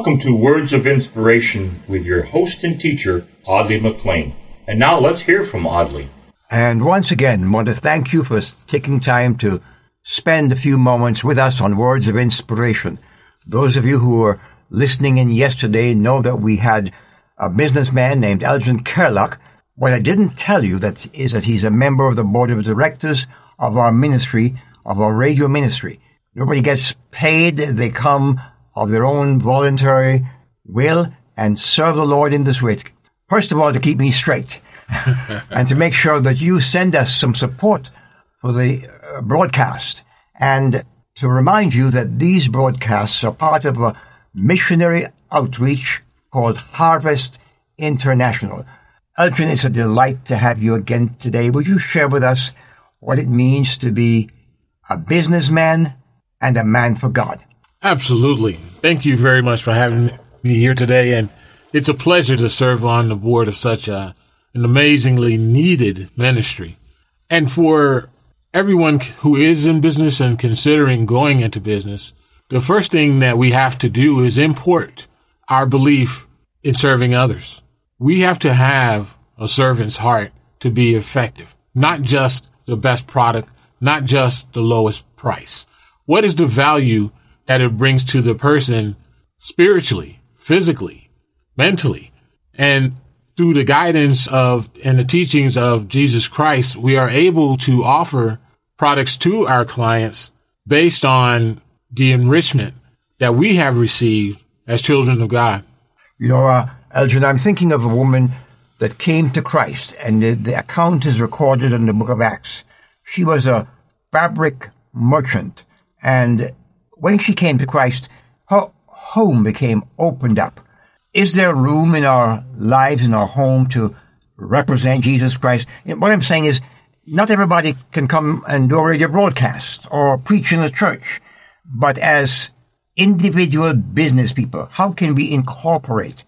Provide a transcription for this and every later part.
Welcome to Words of Inspiration with your host and teacher, Audley McLean. And now let's hear from Audley. And once again, want to thank you for taking time to spend a few moments with us on Words of Inspiration. Those of you who were listening in yesterday know that we had a businessman named Elgin Kerlock. What I didn't tell you that is that he's a member of the board of directors of our ministry, of our radio ministry. Nobody gets paid. They come of their own voluntary will and serve the Lord in this way. First of all, to keep me straight and to make sure that you send us some support for the uh, broadcast and to remind you that these broadcasts are part of a missionary outreach called Harvest International. Elgin, it's a delight to have you again today. Would you share with us what it means to be a businessman and a man for God? Absolutely. Thank you very much for having me here today. And it's a pleasure to serve on the board of such a, an amazingly needed ministry. And for everyone who is in business and considering going into business, the first thing that we have to do is import our belief in serving others. We have to have a servant's heart to be effective, not just the best product, not just the lowest price. What is the value that it brings to the person spiritually, physically, mentally? And through the guidance of and the teachings of Jesus Christ, we are able to offer products to our clients based on the enrichment that we have received as children of God. Laura uh, Elgin, I'm thinking of a woman that came to Christ, and the, the account is recorded in the book of Acts. She was a fabric merchant, and when she came to Christ, her home became opened up. Is there room in our lives, in our home, to represent Jesus Christ? And what I'm saying is, not everybody can come and do a radio broadcast or preach in a church, but as individual business people, how can we incorporate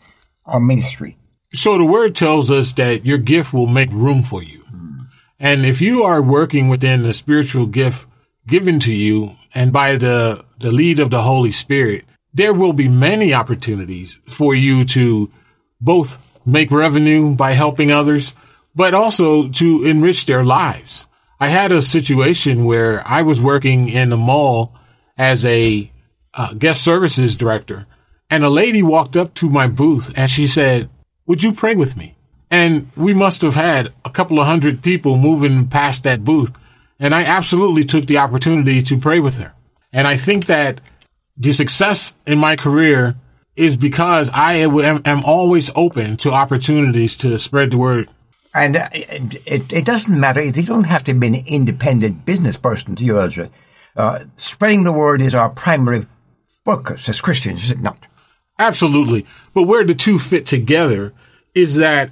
our ministry? So the word tells us that your gift will make room for you. Hmm. And if you are working within the spiritual gift given to you and by the, the lead of the Holy Spirit, there will be many opportunities for you to both make revenue by helping others, but also to enrich their lives. I had a situation where I was working in the mall as a uh, guest services director and a lady walked up to my booth and she said, would you pray with me? And we must have had a couple of hundred people moving past that booth. And I absolutely took the opportunity to pray with her. And I think that the success in my career is because I am, am always open to opportunities to spread the word. And uh, it, it doesn't matter. You don't have to be an independent business person to use it. Uh, spreading the word is our primary focus as Christians, is it not? Absolutely. But where the two fit together is that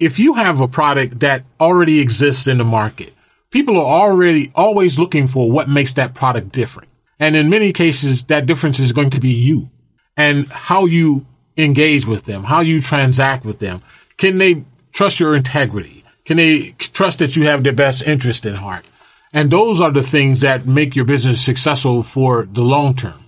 if you have a product that already exists in the market, people are already always looking for what makes that product different. And in many cases, that difference is going to be you and how you engage with them, how you transact with them. Can they trust your integrity? Can they trust that you have their best interest in heart? And those are the things that make your business successful for the long term.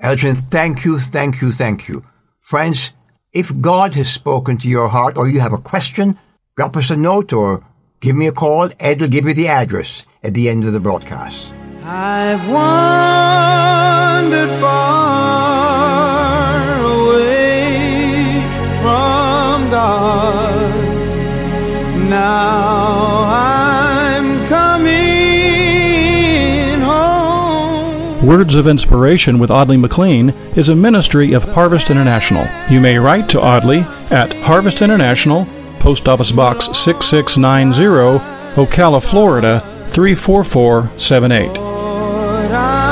Elgin, thank you, thank you, thank you. Friends, if God has spoken to your heart or you have a question, drop us a note or give me a call. Ed will give you the address at the end of the broadcast. I've wandered far away from God. Now I'm coming home. Words of Inspiration with Audley McLean is a ministry of Harvest International. You may write to Audley at Harvest International, Post Office Box 6690, Ocala, Florida 34478.